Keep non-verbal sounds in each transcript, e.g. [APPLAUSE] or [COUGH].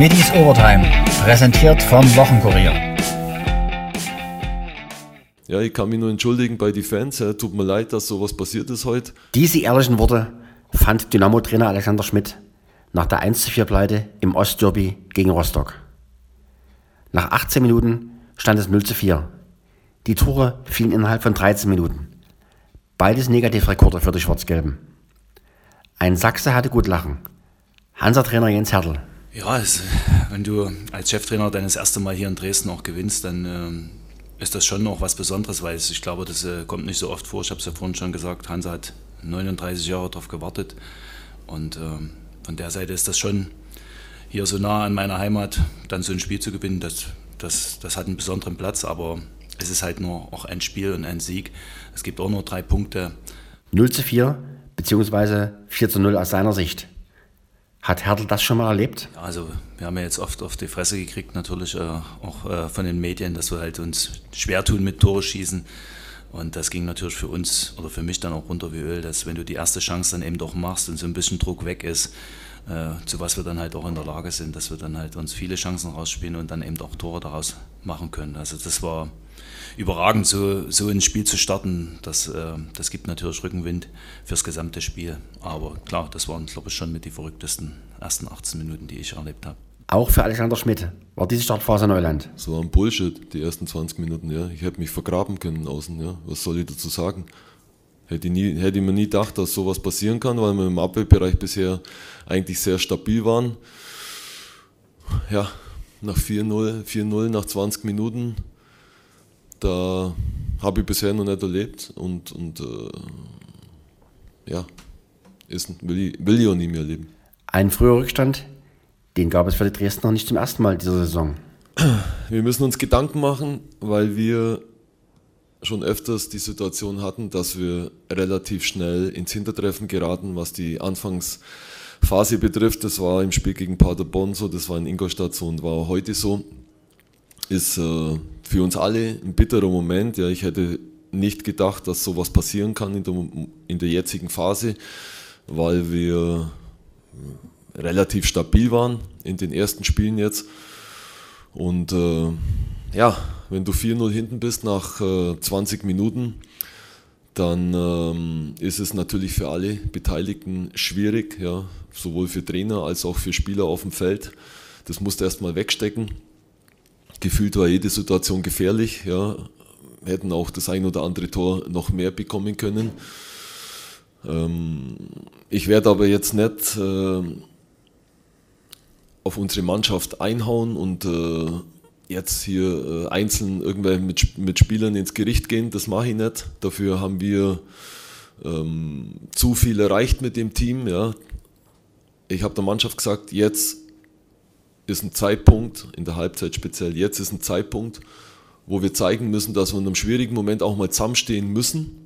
Middies Overtime, präsentiert vom Wochenkurier. Ja, ich kann mich nur entschuldigen bei den Fans. Tut mir leid, dass sowas passiert ist heute. Diese ehrlichen Worte fand Dynamo-Trainer Alexander Schmidt nach der 1-4-Pleite im Ostderby gegen Rostock. Nach 18 Minuten stand es 0 zu 4. Die Tore fielen innerhalb von 13 Minuten. Beides Negativrekorde für die Schwarz-Gelben. Ein Sachse hatte gut lachen. Hansa-Trainer Jens Hertel. Ja, es, wenn du als Cheftrainer dann das erste Mal hier in Dresden auch gewinnst, dann ähm, ist das schon noch was Besonderes, weil ich glaube, das äh, kommt nicht so oft vor. Ich habe es ja vorhin schon gesagt, Hansa hat 39 Jahre darauf gewartet. Und ähm, von der Seite ist das schon hier so nah an meiner Heimat, dann so ein Spiel zu gewinnen, das, das, das hat einen besonderen Platz, aber es ist halt nur auch ein Spiel und ein Sieg. Es gibt auch nur drei Punkte. 0 zu 4 beziehungsweise 4 zu 0 aus seiner Sicht. Hat Hertel das schon mal erlebt? Also wir haben ja jetzt oft auf die Fresse gekriegt, natürlich äh, auch äh, von den Medien, dass wir halt uns schwer tun mit Tore schießen. Und das ging natürlich für uns oder für mich dann auch runter wie Öl, dass wenn du die erste Chance dann eben doch machst und so ein bisschen Druck weg ist, äh, zu was wir dann halt auch in der Lage sind, dass wir dann halt uns viele Chancen rausspielen und dann eben auch Tore daraus machen können. Also das war überragend, so, so ins Spiel zu starten. Das, äh, das gibt natürlich Rückenwind fürs gesamte Spiel. Aber klar, das waren, glaube ich, schon mit die verrücktesten ersten 18 Minuten, die ich erlebt habe. Auch für Alexander Schmidt war diese Startphase Neuland. So ein Bullshit, die ersten 20 Minuten, ja. Ich hätte mich vergraben können außen, ja. Was soll ich dazu sagen? Hätte ich, nie, hätte ich mir nie gedacht, dass sowas passieren kann, weil wir im Abwehrbereich bisher eigentlich sehr stabil waren. Ja, nach 4-0, 4-0 nach 20 Minuten da habe ich bisher noch nicht erlebt und, und äh, ja, ist, will, ich, will ich auch nie mehr erleben. Ein früher Rückstand, den gab es für die Dresdner nicht zum ersten Mal dieser Saison. Wir müssen uns Gedanken machen, weil wir schon öfters die Situation hatten, dass wir relativ schnell ins Hintertreffen geraten, was die Anfangsphase betrifft. Das war im Spiel gegen Paderborn so, das war in Ingolstadt so und war heute so. Ist äh, für uns alle ein bitterer Moment. Ja, ich hätte nicht gedacht, dass sowas passieren kann in der, in der jetzigen Phase, weil wir relativ stabil waren in den ersten Spielen jetzt. Und äh, ja, wenn du 4-0 hinten bist nach äh, 20 Minuten, dann ähm, ist es natürlich für alle Beteiligten schwierig, ja, sowohl für Trainer als auch für Spieler auf dem Feld. Das musst du erstmal wegstecken gefühlt war jede Situation gefährlich. Ja. Hätten auch das ein oder andere Tor noch mehr bekommen können. Ähm, ich werde aber jetzt nicht äh, auf unsere Mannschaft einhauen und äh, jetzt hier äh, einzeln irgendwelche mit, mit Spielern ins Gericht gehen. Das mache ich nicht. Dafür haben wir ähm, zu viel erreicht mit dem Team. Ja. Ich habe der Mannschaft gesagt, jetzt ist ein Zeitpunkt, in der Halbzeit speziell jetzt ist ein Zeitpunkt, wo wir zeigen müssen, dass wir in einem schwierigen Moment auch mal zusammenstehen müssen.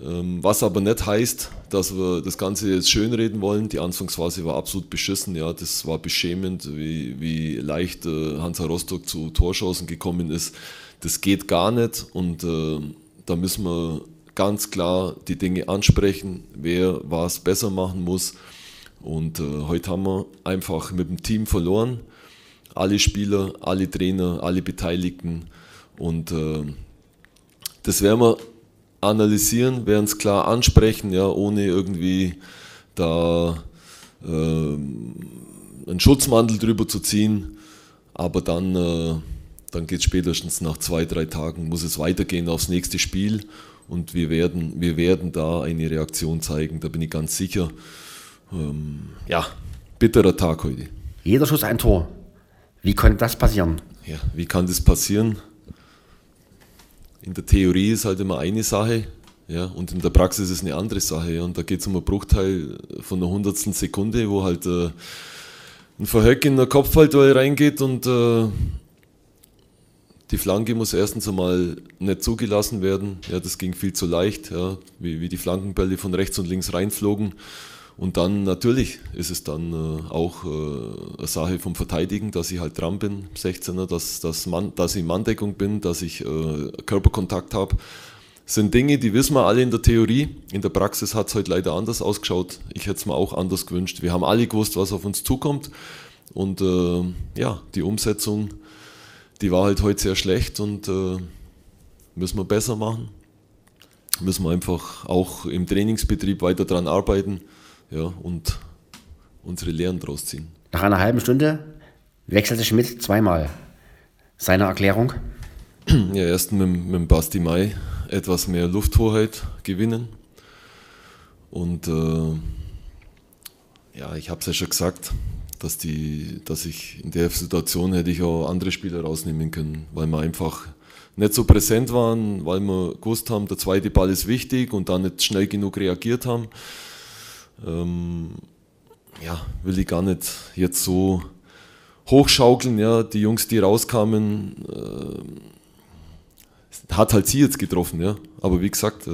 Ähm, was aber nicht heißt, dass wir das Ganze jetzt schönreden wollen. Die Anfangsphase war absolut beschissen. Ja, das war beschämend, wie, wie leicht äh, Hansa Rostock zu Torschancen gekommen ist. Das geht gar nicht und äh, da müssen wir ganz klar die Dinge ansprechen, wer was besser machen muss. Und äh, heute haben wir einfach mit dem Team verloren. Alle Spieler, alle Trainer, alle Beteiligten. Und äh, das werden wir analysieren, werden es klar ansprechen, ja, ohne irgendwie da äh, einen Schutzmantel drüber zu ziehen. Aber dann, äh, dann geht es spätestens nach zwei, drei Tagen, muss es weitergehen aufs nächste Spiel. Und wir werden, wir werden da eine Reaktion zeigen, da bin ich ganz sicher ähm, ja, bitterer Tag heute. Jeder Schuss ein Tor. Wie konnte das passieren? Ja, wie kann das passieren? In der Theorie ist halt immer eine Sache, ja, und in der Praxis ist eine andere Sache. Und da geht es um einen Bruchteil von einer hundertstel Sekunde, wo halt äh, ein Verhöck in der Kopfhalter reingeht und äh, die Flanke muss erstens einmal nicht zugelassen werden. Ja, das ging viel zu leicht, ja, wie, wie die Flankenbälle von rechts und links reinflogen. Und dann natürlich ist es dann äh, auch äh, eine Sache vom Verteidigen, dass ich halt dran bin, 16er, dass, dass, man, dass ich in Manndeckung bin, dass ich äh, Körperkontakt habe. Sind Dinge, die wissen wir alle in der Theorie. In der Praxis hat es heute leider anders ausgeschaut. Ich hätte es mir auch anders gewünscht. Wir haben alle gewusst, was auf uns zukommt. und äh, ja, die Umsetzung, die war halt heute sehr schlecht und äh, müssen wir besser machen. Müssen wir einfach auch im Trainingsbetrieb weiter daran arbeiten ja, und unsere Lehren draus ziehen. Nach einer halben Stunde wechselte Schmidt zweimal. Seine Erklärung? [CLEARS THROAT] Ja, erst mit, mit Basti Mai etwas mehr Lufthoheit gewinnen. Und äh, ja, ich habe es ja schon gesagt, dass, die, dass ich in der Situation hätte ich auch andere Spieler rausnehmen können, weil wir einfach nicht so präsent waren, weil wir gewusst haben, der zweite Ball ist wichtig und dann nicht schnell genug reagiert haben. Ähm, ja, will ich gar nicht jetzt so hochschaukeln, ja, die Jungs, die rauskamen, äh, hat halt sie jetzt getroffen, ja. Aber wie gesagt, äh,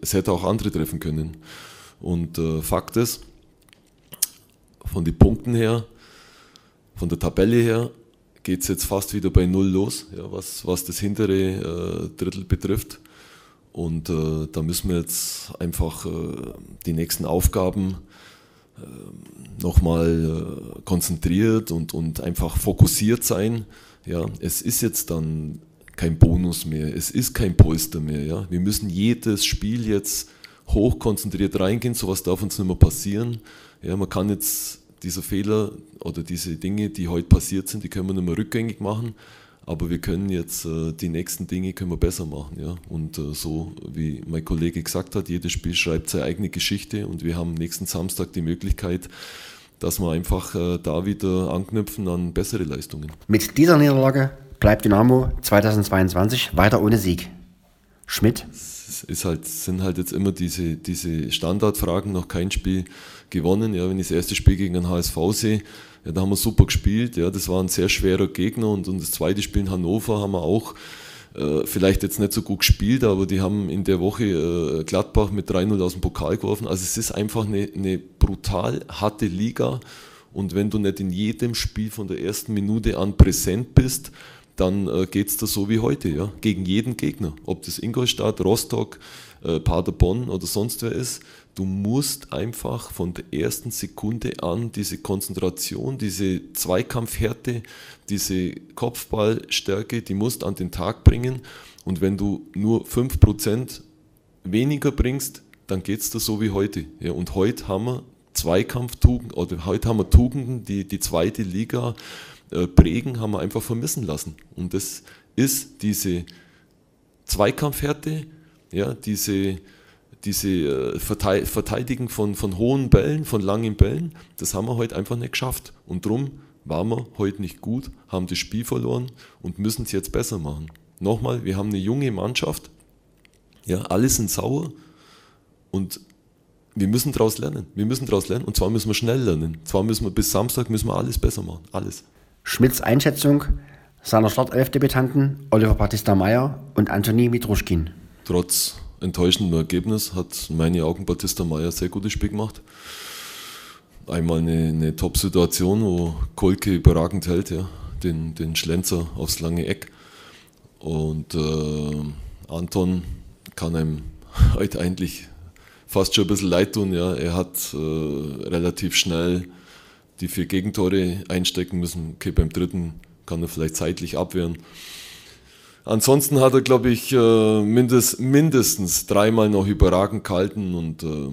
es hätte auch andere treffen können. Und äh, Fakt ist, von den Punkten her, von der Tabelle her, geht es jetzt fast wieder bei Null los, ja, was, was das hintere äh, Drittel betrifft. Und äh, da müssen wir jetzt einfach äh, die nächsten Aufgaben äh, nochmal äh, konzentriert und, und einfach fokussiert sein. Ja, es ist jetzt dann kein Bonus mehr, es ist kein Polster mehr. Ja. Wir müssen jedes Spiel jetzt hochkonzentriert reingehen, sowas darf uns nicht mehr passieren. Ja, man kann jetzt diese Fehler oder diese Dinge, die heute passiert sind, die können wir nicht mehr rückgängig machen, aber wir können jetzt äh, die nächsten Dinge können wir besser machen. Ja. Und äh, so wie mein Kollege gesagt hat, jedes Spiel schreibt seine eigene Geschichte und wir haben nächsten Samstag die Möglichkeit, dass wir einfach äh, da wieder anknüpfen an bessere Leistungen. Mit dieser Niederlage bleibt Dynamo 2022 weiter ohne Sieg. Schmidt? Es ist halt, sind halt jetzt immer diese, diese Standardfragen, noch kein Spiel gewonnen. Ja, wenn ich das erste Spiel gegen den HSV sehe, ja, da haben wir super gespielt. Ja, das war ein sehr schwerer Gegner und, und das zweite Spiel in Hannover haben wir auch äh, vielleicht jetzt nicht so gut gespielt, aber die haben in der Woche äh, Gladbach mit 3-0 aus dem Pokal geworfen. Also es ist einfach eine, eine brutal harte Liga und wenn du nicht in jedem Spiel von der ersten Minute an präsent bist, dann äh, geht es da so wie heute, ja, gegen jeden Gegner. Ob das Ingolstadt, Rostock, äh, Paderborn oder sonst wer ist. Du musst einfach von der ersten Sekunde an diese Konzentration, diese Zweikampfhärte, diese Kopfballstärke, die musst an den Tag bringen. Und wenn du nur 5% weniger bringst, dann geht es da so wie heute. Ja, und heute haben wir Zweikampftugenden, oder heute haben wir Tugenden, die die zweite Liga äh, prägen, haben wir einfach vermissen lassen. Und das ist diese Zweikampfhärte, ja, diese, diese äh, Verteidigen von, von hohen Bällen, von langen Bällen, das haben wir heute einfach nicht geschafft. Und darum waren wir heute nicht gut, haben das Spiel verloren und müssen es jetzt besser machen. Nochmal, wir haben eine junge Mannschaft, ja, alle sind sauer und wir müssen daraus lernen. Wir müssen daraus lernen und zwar müssen wir schnell lernen. Zwar müssen wir bis Samstag müssen wir alles besser machen, alles. Schmidts Einschätzung seiner Startelf-Debütanten Oliver Batista Meyer und Antoni Mitruschkin. Trotz enttäuschendem Ergebnis hat in meinen Augen Batista Meyer sehr gutes Spiel gemacht. Einmal eine, eine Top-Situation, wo Kolke überragend hält, ja, den, den Schlenzer aufs lange Eck. Und äh, Anton kann einem [LAUGHS] heute eigentlich fast schon ein bisschen leid tun. Ja. Er hat äh, relativ schnell die vier Gegentore einstecken müssen. Okay, beim dritten kann er vielleicht zeitlich abwehren. Ansonsten hat er, glaube ich, äh, mindest, mindestens dreimal noch überragend gehalten und äh,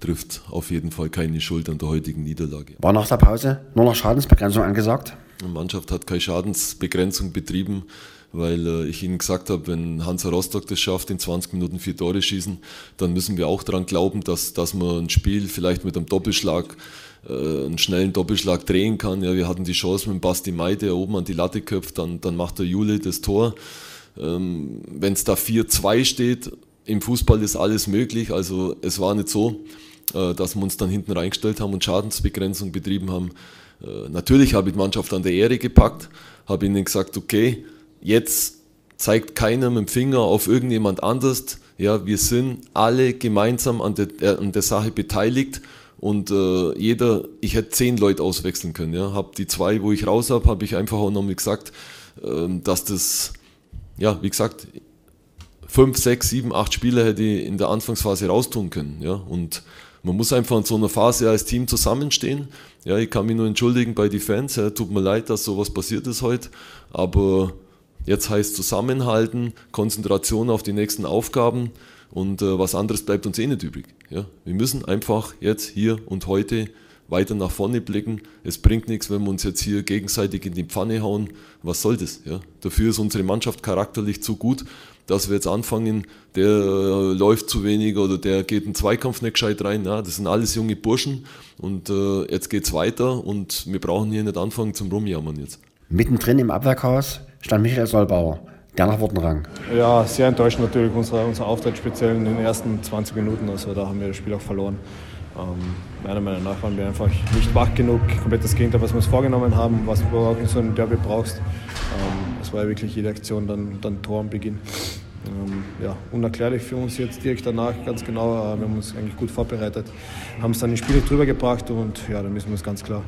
trifft auf jeden Fall keine Schuld an der heutigen Niederlage. War nach der Pause nur noch Schadensbegrenzung angesagt? Die Mannschaft hat keine Schadensbegrenzung betrieben, weil äh, ich Ihnen gesagt habe, wenn Hansa Rostock das schafft, in 20 Minuten vier Tore schießen, dann müssen wir auch daran glauben, dass, dass man ein Spiel vielleicht mit einem Doppelschlag äh, einen schnellen Doppelschlag drehen kann. Ja, wir hatten die Chance mit Basti Mai, der oben an die Latte köpft, dann, dann macht der Jule das Tor. Ähm, Wenn es da 4-2 steht, im Fußball ist alles möglich. Also es war nicht so, äh, dass wir uns dann hinten reingestellt haben und Schadensbegrenzung betrieben haben. Äh, natürlich habe ich die Mannschaft an der Ehre gepackt, habe ihnen gesagt, okay, jetzt zeigt keiner mit dem Finger auf irgendjemand anders. Ja, wir sind alle gemeinsam an der, äh, an der Sache beteiligt und äh, jeder, ich hätte zehn Leute auswechseln können. Ja. Hab die zwei, wo ich raus habe, habe ich einfach auch nochmal gesagt, äh, dass das, ja, wie gesagt, fünf, sechs, sieben, acht Spieler hätte ich in der Anfangsphase raustun können. Ja. Und man muss einfach in so einer Phase als Team zusammenstehen. Ja, ich kann mich nur entschuldigen bei den Fans. Ja, tut mir leid, dass sowas passiert ist heute. Aber jetzt heißt Zusammenhalten, Konzentration auf die nächsten Aufgaben und äh, was anderes bleibt uns eh nicht übrig. Ja, wir müssen einfach jetzt hier und heute weiter nach vorne blicken. Es bringt nichts, wenn wir uns jetzt hier gegenseitig in die Pfanne hauen. Was soll das? Ja? Dafür ist unsere Mannschaft charakterlich zu gut, dass wir jetzt anfangen, der äh, läuft zu wenig oder der geht in Zweikampf nicht gescheit rein. Ja, das sind alles junge Burschen und äh, jetzt es weiter und wir brauchen hier nicht anfangen zum Rumjammern jetzt. Mittendrin im Abwehrchaos stand Michael Solbauer, der nach Wortenrang. Ja, sehr enttäuschend natürlich unser, unser Auftritt, speziell in den ersten 20 Minuten. Also da haben wir das Spiel auch verloren. Ähm, meiner Meinung nach waren wir einfach nicht wach genug, komplett das Gegenteil, was wir uns vorgenommen haben, was du auch in so einem Derby brauchst. Ähm, es war ja wirklich jede Aktion dann, dann Tor am Beginn. Ähm, ja, unerklärlich für uns jetzt direkt danach, ganz genau. Äh, wir haben uns eigentlich gut vorbereitet, haben es dann in Spiele drüber gebracht und ja, da müssen wir es ganz klar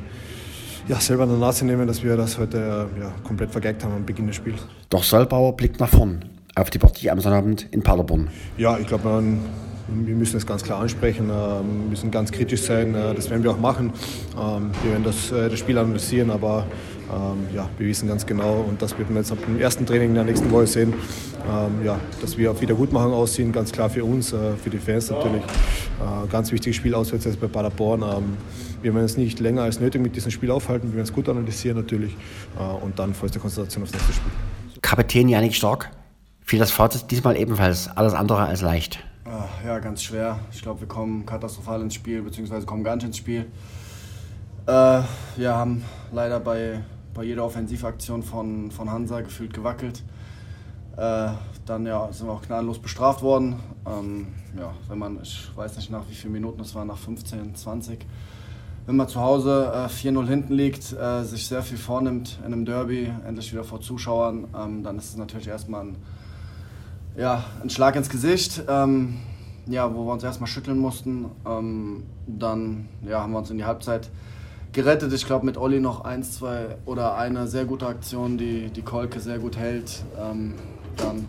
ja, selber an der Nase nehmen, dass wir das heute äh, ja, komplett vergeigt haben am Beginn des Spiels. Doch Solbauer blickt nach vorn auf die Partie am Sonnabend in Paderborn. Ja, ich glaube, man wir müssen es ganz klar ansprechen, wir ähm, müssen ganz kritisch sein, äh, das werden wir auch machen. Ähm, wir werden das, äh, das Spiel analysieren, aber ähm, ja, wir wissen ganz genau, und das wird man jetzt ab dem ersten Training in der nächsten Woche sehen, ja, dass wir auf Wiedergutmachung aussehen, ganz klar für uns, für die Fans natürlich. Ganz wichtiges Spiel auswärts jetzt bei Paderborn. Wir werden es nicht länger als nötig mit diesem Spiel aufhalten, wir werden es gut analysieren natürlich und dann vollste Konzentration aufs nächste Spiel. Kapitän Janik Stark fiel das Fazit diesmal ebenfalls alles andere als leicht. Ah, ja, ganz schwer. Ich glaube, wir kommen katastrophal ins Spiel, beziehungsweise kommen gar nicht ins Spiel. Äh, wir haben leider bei, bei jeder Offensivaktion von, von Hansa gefühlt gewackelt. Äh, dann ja, sind wir auch gnadenlos bestraft worden. Ähm, ja, wenn man, ich weiß nicht nach wie vielen Minuten, es war nach 15, 20. Wenn man zu Hause äh, 4-0 hinten liegt, äh, sich sehr viel vornimmt in einem Derby, endlich wieder vor Zuschauern, ähm, dann ist es natürlich erstmal ein ja, ein Schlag ins Gesicht, ähm, ja, wo wir uns erstmal schütteln mussten. Ähm, dann ja, haben wir uns in die Halbzeit gerettet. Ich glaube, mit Olli noch eins, zwei oder eine sehr gute Aktion, die die Kolke sehr gut hält. Ähm, dann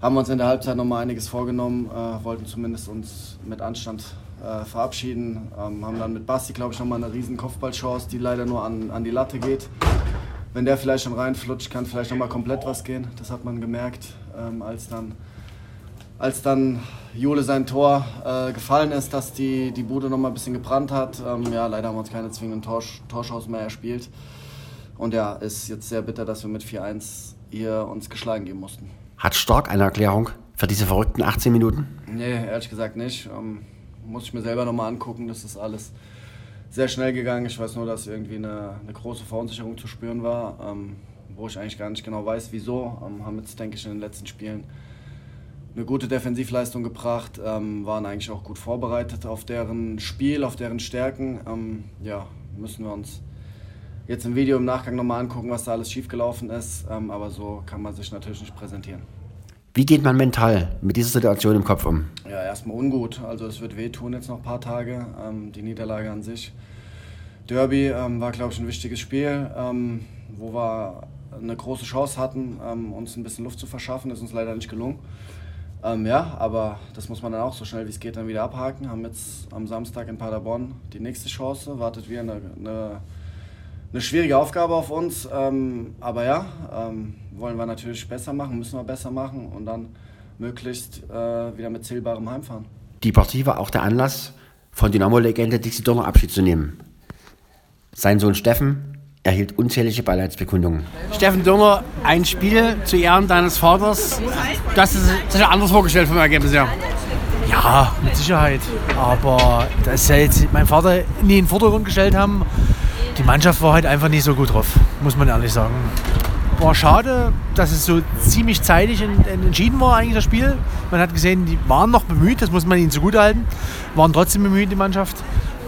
haben wir uns in der Halbzeit noch mal einiges vorgenommen, äh, wollten zumindest uns mit Anstand äh, verabschieden. Ähm, haben dann mit Basti, glaube ich, noch mal eine riesen Kopfballchance, die leider nur an, an die Latte geht. Wenn der vielleicht schon reinflutscht, kann vielleicht noch mal komplett was gehen. Das hat man gemerkt ähm, als dann als dann Jule sein Tor äh, gefallen ist, dass die, die Bude noch mal ein bisschen gebrannt hat. Ähm, ja, leider haben wir uns keine zwingenden Tor, Torschancen mehr erspielt. Und ja, ist jetzt sehr bitter, dass wir mit 4-1 hier uns geschlagen geben mussten. Hat Stark eine Erklärung für diese verrückten 18 Minuten? Nee, ehrlich gesagt nicht. Ähm, muss ich mir selber noch mal angucken. Das ist alles sehr schnell gegangen. Ich weiß nur, dass irgendwie eine, eine große Verunsicherung zu spüren war. Ähm, wo ich eigentlich gar nicht genau weiß, wieso. Ähm, haben jetzt, denke ich, in den letzten Spielen eine gute Defensivleistung gebracht, ähm, waren eigentlich auch gut vorbereitet auf deren Spiel, auf deren Stärken. Ähm, ja, müssen wir uns jetzt im Video im Nachgang nochmal angucken, was da alles schiefgelaufen ist. Ähm, aber so kann man sich natürlich nicht präsentieren. Wie geht man mental mit dieser Situation im Kopf um? Ja, erstmal ungut. Also es wird wehtun jetzt noch ein paar Tage. Ähm, die Niederlage an sich. Derby ähm, war, glaube ich, ein wichtiges Spiel, ähm, wo wir eine große Chance hatten, ähm, uns ein bisschen Luft zu verschaffen. Ist uns leider nicht gelungen. Ähm, ja, aber das muss man dann auch so schnell wie es geht dann wieder abhaken. Haben jetzt am Samstag in Paderborn die nächste Chance. Wartet wieder eine, eine, eine schwierige Aufgabe auf uns. Ähm, aber ja, wollen wir natürlich besser machen, müssen wir besser machen und dann möglichst äh, wieder mit zählbarem Heimfahren. Die Partie war auch der Anlass, von Dynamo-Legende Dixie Donner Abschied zu nehmen. Sein Sohn Steffen erhielt unzählige Beileidsbekundungen. Steffen Dürner, ein Spiel zu Ehren deines Vaters. Das ist sich anders vorgestellt vom Ergebnis her. Ja, mit Sicherheit. Aber dass ja jetzt mein Vater nie in den Vordergrund gestellt haben, die Mannschaft war halt einfach nicht so gut drauf, muss man ehrlich sagen. War schade, dass es so ziemlich zeitig entschieden war, eigentlich das Spiel. Man hat gesehen, die waren noch bemüht, das muss man ihnen zugutehalten. Waren trotzdem bemüht, die Mannschaft.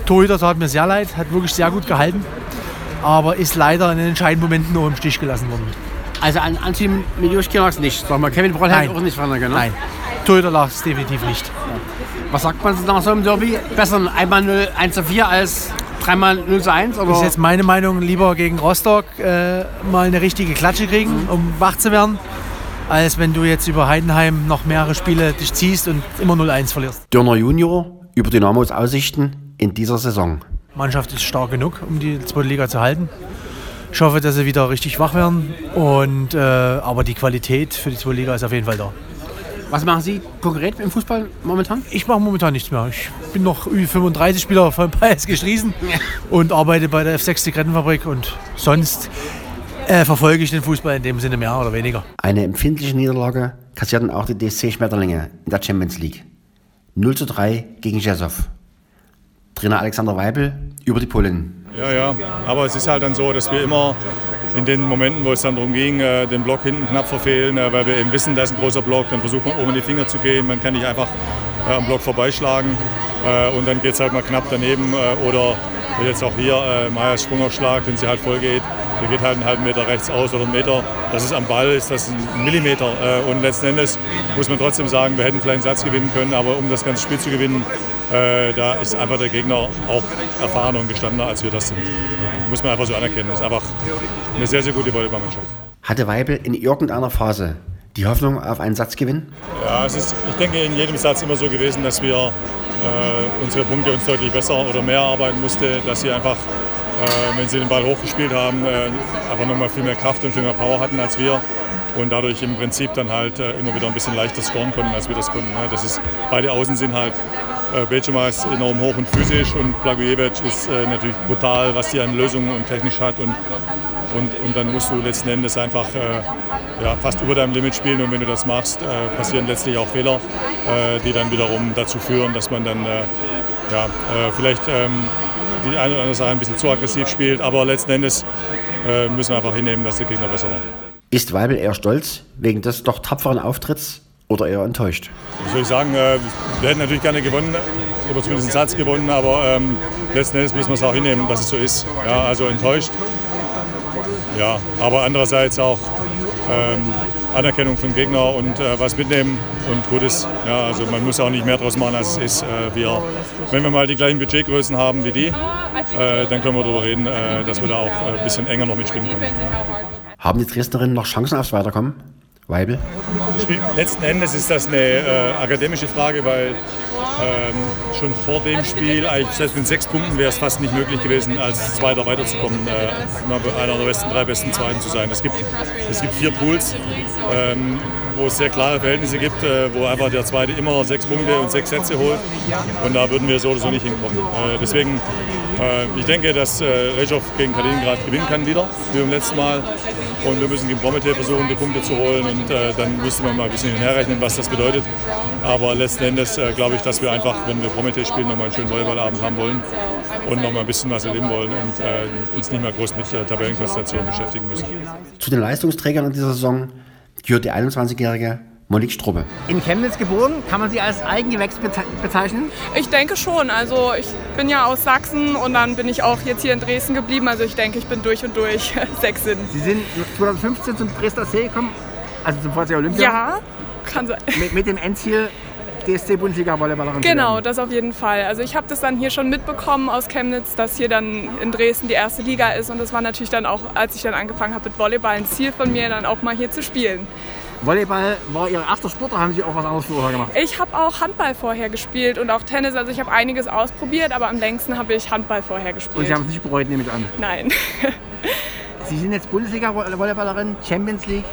Torhüter tat mir sehr leid, hat wirklich sehr gut gehalten aber ist leider in den entscheidenden Momenten nur im Stich gelassen worden. Also an Anteam Miljuschki lag es nicht, sag mal. Kevin Broll hat auch nicht verloren, genau? Nein, Torhüter lag es definitiv nicht. Was sagt man nach so einem Derby? Besser einmal 0, 1 zu 4 als dreimal 0 zu 1? Oder? Das ist jetzt meine Meinung, lieber gegen Rostock äh, mal eine richtige Klatsche kriegen, mhm. um wach zu werden, als wenn du jetzt über Heidenheim noch mehrere Spiele dich ziehst und immer 0-1 verlierst. Dörner Junior über Dynamos Aussichten in dieser Saison. Die Mannschaft ist stark genug, um die zweite Liga zu halten. Ich hoffe, dass sie wieder richtig wach werden. Und, äh, aber die Qualität für die zweite Liga ist auf jeden Fall da. Was machen Sie konkret im Fußball momentan? Ich mache momentan nichts mehr. Ich bin noch Ü35-Spieler von PSG Striesen und arbeite bei der F6 Zigarettenfabrik und sonst äh, verfolge ich den Fußball in dem Sinne mehr oder weniger. Eine empfindliche Niederlage kassierten auch die DSC Schmetterlinge in der Champions League. 0 zu 3 gegen Jesow. Trainer Alexander Weibel über die Polen. Ja, ja, aber es ist halt dann so, dass wir immer in den Momenten, wo es dann darum ging, äh, den Block hinten knapp verfehlen, äh, weil wir eben wissen, da ist ein großer Block, dann versucht man oben in die Finger zu gehen, man kann nicht einfach äh, am Block vorbeischlagen und dann geht es halt mal knapp daneben oder jetzt auch hier Meyers Sprungaufschlag, wenn sie halt voll geht, der geht halt einen halben Meter rechts aus oder einen Meter. Das ist am Ball, ist das ein Millimeter. Und letzten Endes muss man trotzdem sagen, wir hätten vielleicht einen Satz gewinnen können, aber um das ganze Spiel zu gewinnen, da ist einfach der Gegner auch erfahrener und gestandener, als wir das sind. Muss man einfach so anerkennen. Das ist einfach eine sehr, sehr gute Volleyballmannschaft. Hatte Weibel in irgendeiner Phase die Hoffnung auf einen Satzgewinn? Ja, es ist, ich denke, in jedem Satz immer so gewesen, dass wir äh, unsere Punkte uns deutlich besser oder mehr arbeiten mussten, dass sie einfach, äh, wenn sie den Ball hochgespielt haben, äh, einfach nochmal viel mehr Kraft und viel mehr Power hatten als wir und dadurch im Prinzip dann halt äh, immer wieder ein bisschen leichter scoren konnten, als wir das konnten. Ne? Das ist, beide Außen sind halt äh, Becema ist enorm hoch und physisch und Blagojevic ist äh, natürlich brutal, was die an Lösungen und technisch hat. Und, und, und dann musst du letzten Endes einfach äh, ja, fast über deinem Limit spielen. Und wenn du das machst, äh, passieren letztlich auch Fehler, äh, die dann wiederum dazu führen, dass man dann äh, ja, vielleicht ähm, die eine oder andere Sache ein bisschen zu aggressiv spielt. Aber letzten Endes müssen wir einfach hinnehmen, dass der Gegner besser macht. Ist Weibel eher stolz wegen des doch tapferen Auftritts oder eher enttäuscht? Was soll ich sagen? Äh, wir hätten natürlich gerne gewonnen oder zumindest einen Satz gewonnen, aber ähm, letzten Endes müssen wir es auch hinnehmen, dass es so ist. Ja, also enttäuscht. Ja, aber andererseits auch ähm, Anerkennung vom Gegner und äh, was mitnehmen und Gutes. Ja, also man muss auch nicht mehr draus machen, als es ist. Äh, wir, wenn wir mal die gleichen Budgetgrößen haben wie die, äh, dann können wir darüber reden, äh, dass wir da auch äh, ein bisschen enger noch mitspielen können. Haben die Dresdnerinnen noch Chancen aufs Weiterkommen? Weibel? Letzten Endes ist das eine äh, akademische Frage, weil ähm, schon vor dem Spiel, eigentlich selbst mit sechs Punkten wäre es fast nicht möglich gewesen, als Zweiter weiterzukommen, äh, einer der besten, drei besten Zweiten zu sein. Es gibt, es gibt vier Pools, ähm, wo es sehr klare Verhältnisse gibt, äh, wo einfach der Zweite immer sechs Punkte und sechs Sätze holt. Und da würden wir so oder so nicht hinkommen. Äh, deswegen äh, ich denke, dass äh, Rezhov gegen Kaliningrad gewinnen kann wieder, wie beim letzten Mal. Und wir müssen gegen Promethe versuchen, die Punkte zu holen. Und äh, dann müsste man mal ein bisschen hinherrechnen, was das bedeutet. Aber letzten Endes äh, glaube ich, dass wir einfach, wenn wir Promethe spielen, nochmal einen schönen Volleyballabend haben wollen und nochmal ein bisschen was erleben wollen und äh, uns nicht mehr groß mit äh, Tabellenkonstellationen beschäftigen müssen. Zu den Leistungsträgern in dieser Saison gehört die 21-jährige Monique Strubbe. In Chemnitz geboren, kann man sie als Eigengewächs bezeichnen? Ich denke schon. Also ich bin ja aus Sachsen und dann bin ich auch jetzt hier in Dresden geblieben. Also ich denke, ich bin durch und durch [LAUGHS] Sächsin. Sie sind 2015 zum Dresdner See gekommen, also zum VC Olympia? Ja, kann sein. [LAUGHS] Mit, mit dem Endziel DSC Bundesliga Volleyballerin Genau, das auf jeden Fall. Also ich habe das dann hier schon mitbekommen aus Chemnitz, dass hier dann in Dresden die erste Liga ist und das war natürlich dann auch, als ich dann angefangen habe mit Volleyball, ein Ziel von mir, dann auch mal hier zu spielen. Volleyball war Ihr erster Sport oder haben Sie auch was anderes vorher gemacht? Ich habe auch Handball vorher gespielt und auch Tennis. Also ich habe einiges ausprobiert, aber am längsten habe ich Handball vorher gespielt. Und Sie haben es nicht bereut, nehme ich an? Nein. [LAUGHS] Sie sind jetzt Bundesliga-Volleyballerin, Champions League.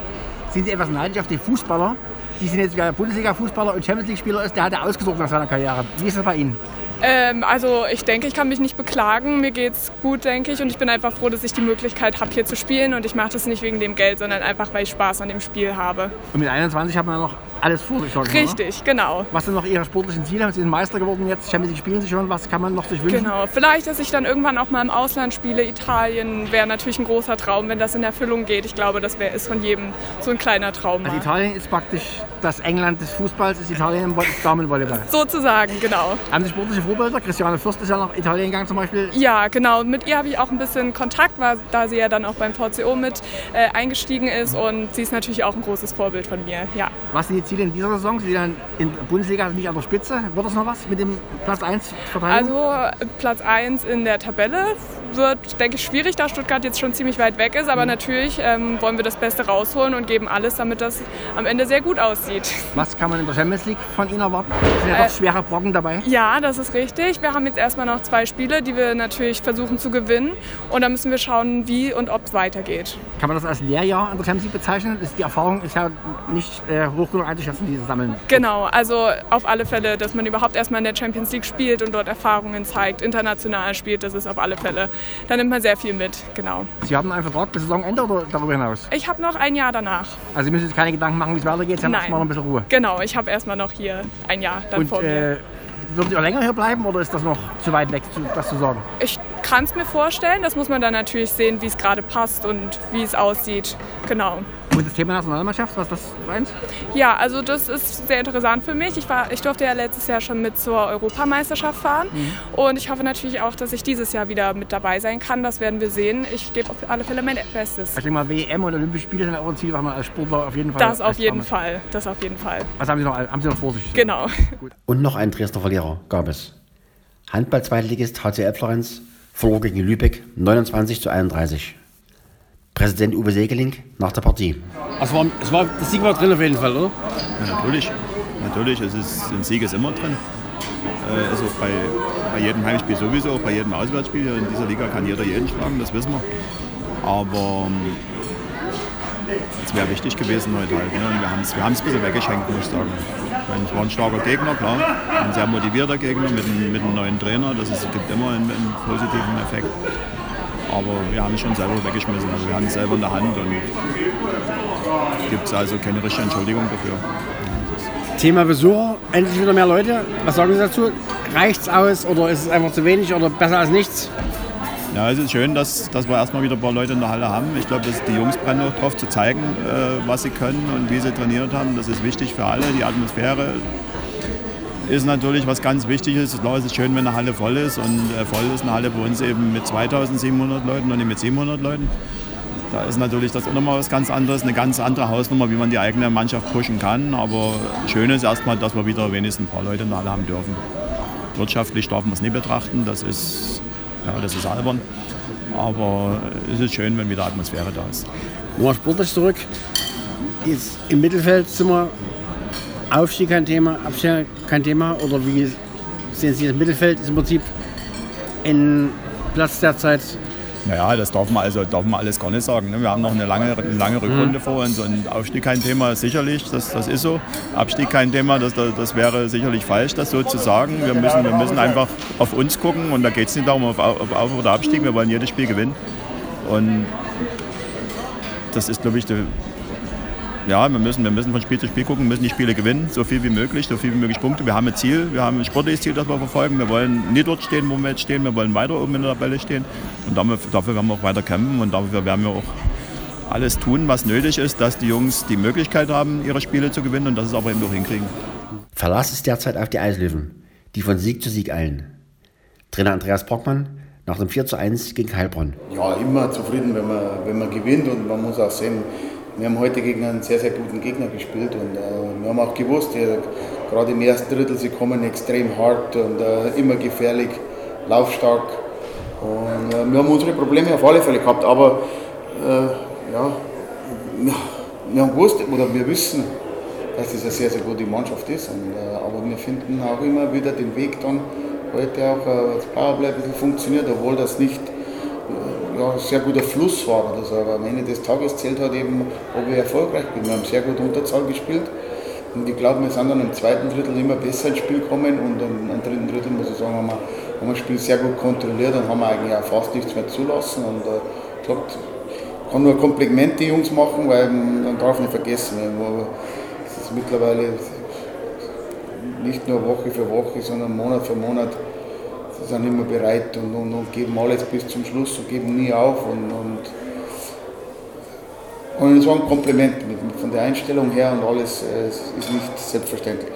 Sind Sie etwas neidisch auf die Fußballer? Die sind jetzt Bundesliga-Fußballer und Champions League-Spieler ist, der hat er ausgesucht nach seiner Karriere. Wie ist das bei Ihnen? Ähm, also ich denke, ich kann mich nicht beklagen. Mir geht es gut, denke ich. Und ich bin einfach froh, dass ich die Möglichkeit habe, hier zu spielen. Und ich mache das nicht wegen dem Geld, sondern einfach, weil ich Spaß an dem Spiel habe. Und mit 21 hat man noch alles vor sich. Richtig, oder? genau. Was sind noch Ihre sportlichen Ziele? Sie sind Meister geworden jetzt, Champions League spielen Sie schon. Was kann man noch sich wünschen? Genau, vielleicht, dass ich dann irgendwann auch mal im Ausland spiele. Italien wäre natürlich ein großer Traum, wenn das in Erfüllung geht. Ich glaube, das wär, ist von jedem so ein kleiner Traum. Also Italien ist praktisch das England des Fußballs, ist Italien im [LAUGHS] Damenvolleyball. Sozusagen, genau. Haben Sie sportliche Vorbilder? Christiane Fürst ist ja nach Italien gegangen zum Beispiel. Ja, genau. Mit ihr habe ich auch ein bisschen Kontakt, weil, da sie ja dann auch beim VCO mit äh, eingestiegen ist und sie ist natürlich auch ein großes Vorbild von mir, ja. Was sind die Ziele in dieser Saison? Sie sind dann in der Bundesliga nicht an der Spitze. Wird das noch was mit dem Platz 1 Verteidigung? Also Platz 1 in der Tabelle wird, denke ich, schwierig, da Stuttgart jetzt schon ziemlich weit weg ist. Aber natürlich ähm, wollen wir das Beste rausholen und geben alles, damit das am Ende sehr gut aussieht. [LAUGHS] Was kann man in der Champions League von Ihnen erwarten? Sind ja Äh, doch schwere Brocken dabei. Ja, das ist richtig. Wir haben jetzt erstmal noch zwei Spiele, die wir natürlich versuchen zu gewinnen. Und dann müssen wir schauen, wie und ob es weitergeht. Kann man das als Lehrjahr in der Champions League bezeichnen? Ist, die Erfahrung ist ja nicht äh, hoch genug einzuschätzen, diese Sammeln. Genau, also auf alle Fälle, dass man überhaupt erstmal in der Champions League spielt und dort Erfahrungen zeigt, international spielt, das ist auf alle Fälle. Da nimmt man sehr viel mit, genau. Sie haben einen Vertrag bis Saisonende oder darüber hinaus? Ich habe noch ein Jahr danach. Also Sie müssen sich keine Gedanken machen, wie es weitergeht. Sie haben Nein. erstmal noch ein bisschen Ruhe. Genau, ich habe erstmal noch hier ein Jahr dann Und vor mir. äh, würden Sie auch länger hier bleiben oder ist das noch zu weit weg, das zu sagen? Ich kann es mir vorstellen, das muss man dann natürlich sehen, wie es gerade passt und wie es aussieht. Genau. Und das Thema Nationalmannschaft, was ist das für eins? Ja, also das ist sehr interessant für mich. Ich, war, ich durfte ja letztes Jahr schon mit zur Europameisterschaft fahren und ich hoffe natürlich auch, dass ich dieses Jahr wieder mit dabei sein kann. Das werden wir sehen. Ich gebe auf alle Fälle mein Bestes. Ich denke mal, WM und Olympische Spiele sind auch ein Ziel, was man als Sportler auf jeden Fall. Das auf jeden Fall. Das auf jeden Fall. Was haben Sie noch, haben Sie noch vor sich? Genau. [LAUGHS] Und noch einen Dresdner Verlierer gab es. Handball-Zweitligist HCL Florenz verlor gegen Lübeck 29 zu 31. Präsident Uwe Segeling nach der Partie. Es war, es war, das Sieg war drin auf jeden Fall, oder? Ja, natürlich. Natürlich, es ist, ein Sieg ist immer drin. Äh, also bei, bei jedem Heimspiel sowieso, bei jedem Auswärtsspiel in dieser Liga kann jeder jeden schlagen, das wissen wir. Aber ähm, es wäre wichtig gewesen heute halt. Ne? Und wir haben es wir haben's ein bisschen weggeschenkt, muss ich sagen. Ich meine, es war ein starker Gegner, klar. Ein sehr motivierter Gegner mit, einem- mit einem neuen Trainer. Das ist, gibt immer einen, einen positiven Effekt. Aber wir haben es schon selber weggeschmissen. Also wir haben es selber in der Hand und gibt es also keine richtige Entschuldigung dafür. Thema Besucher, endlich wieder mehr Leute. Was sagen Sie dazu? Reicht's aus oder ist es einfach zu wenig oder besser als nichts? Ja, es ist schön, dass, dass wir erstmal wieder ein paar Leute in der Halle haben. Ich glaube, dass die Jungs brennen auch drauf zu zeigen, äh, was sie können und wie sie trainiert haben. Das ist wichtig für alle. Die Atmosphäre ist natürlich was ganz Wichtiges. Klar, es ist schön, wenn eine Halle voll ist. Und äh, voll ist eine Halle bei uns eben mit 2700 Leuten und nicht mit 700 Leuten. Da ist natürlich das auch nochmal was ganz anderes, eine ganz andere Hausnummer, wie man die eigene Mannschaft pushen kann. Aber schön ist erstmal, dass wir wieder wenigstens ein paar Leute in der Halle haben dürfen. Wirtschaftlich darf man es nie betrachten, das ist, ja, das ist albern. Aber es ist schön, wenn wieder Atmosphäre da ist. Nur sportlich zurück. Jetzt Im Mittelfeld sind wir Aufstieg kein Thema, Abstieg kein Thema. Oder wie sehen Sie das Mittelfeld? Ist im Prinzip ein Platz derzeit. Naja, das darf man, also, darf man alles gar nicht sagen. Ne? Wir haben noch eine lange, eine lange Rückrunde vor uns und Aufstieg kein Thema, sicherlich, das, das ist so. Abstieg kein Thema, das, das, das wäre sicherlich falsch, das so zu sagen. Wir müssen, wir müssen einfach auf uns gucken und da geht es nicht darum, auf, auf Auf- oder Abstieg, wir wollen jedes Spiel gewinnen. Und das ist, glaube ich, die, ja, wir müssen, wir müssen von Spiel zu Spiel gucken, müssen die Spiele gewinnen, so viel wie möglich, so viel wie möglich Punkte. Wir haben ein Ziel, wir haben ein sportliches Ziel, das wir verfolgen. Wir wollen nicht dort stehen, wo wir jetzt stehen, wir wollen weiter oben in der Tabelle stehen. Und damit, dafür werden wir auch weiter kämpfen und dafür werden wir auch alles tun, was nötig ist, dass die Jungs die Möglichkeit haben, ihre Spiele zu gewinnen und das es aber eben auch hinkriegen. Verlass ist derzeit auf die Eislöwen, die von Sieg zu Sieg eilen. Trainer Andreas Brockmann nach dem 4 zu 1 gegen Heilbronn. Ja, immer zufrieden, wenn man, wenn man gewinnt und man muss auch sehen, wir haben heute gegen einen sehr, sehr guten Gegner gespielt und äh, wir haben auch gewusst, ja, gerade im ersten Drittel, sie kommen extrem hart und äh, immer gefährlich, laufstark und äh, wir haben unsere Probleme auf alle Fälle gehabt, aber äh, ja, wir haben gewusst oder wir wissen, dass das eine sehr, sehr gute Mannschaft ist, und, äh, aber wir finden auch immer wieder den Weg dann, heute auch äh, das Powerplay ein bisschen funktioniert, obwohl das nicht äh, ja, sehr guter Fluss war so. Aber am Ende des Tages zählt halt eben, ob wir erfolgreich sind. Wir haben sehr gut Unterzahl gespielt. Und ich glaube, wir sind dann im zweiten Drittel immer besser ins Spiel gekommen und im, dritten Drittel, muss ich sagen, haben wir, haben wir das Spiel sehr gut kontrolliert und haben eigentlich auch fast nichts mehr zulassen. Und äh, ich glaube, ich kann nur ein Kompliment die Jungs machen, weil ähm, man darf nicht vergessen, wir- es ist mittlerweile nicht nur Woche für Woche, sondern Monat für Monat. Sind immer bereit und, und, und geben alles bis zum Schluss und geben nie auf. Und, und, und es ein Kompliment mit, mit, von der Einstellung her und alles. äh, Es ist nicht selbstverständlich.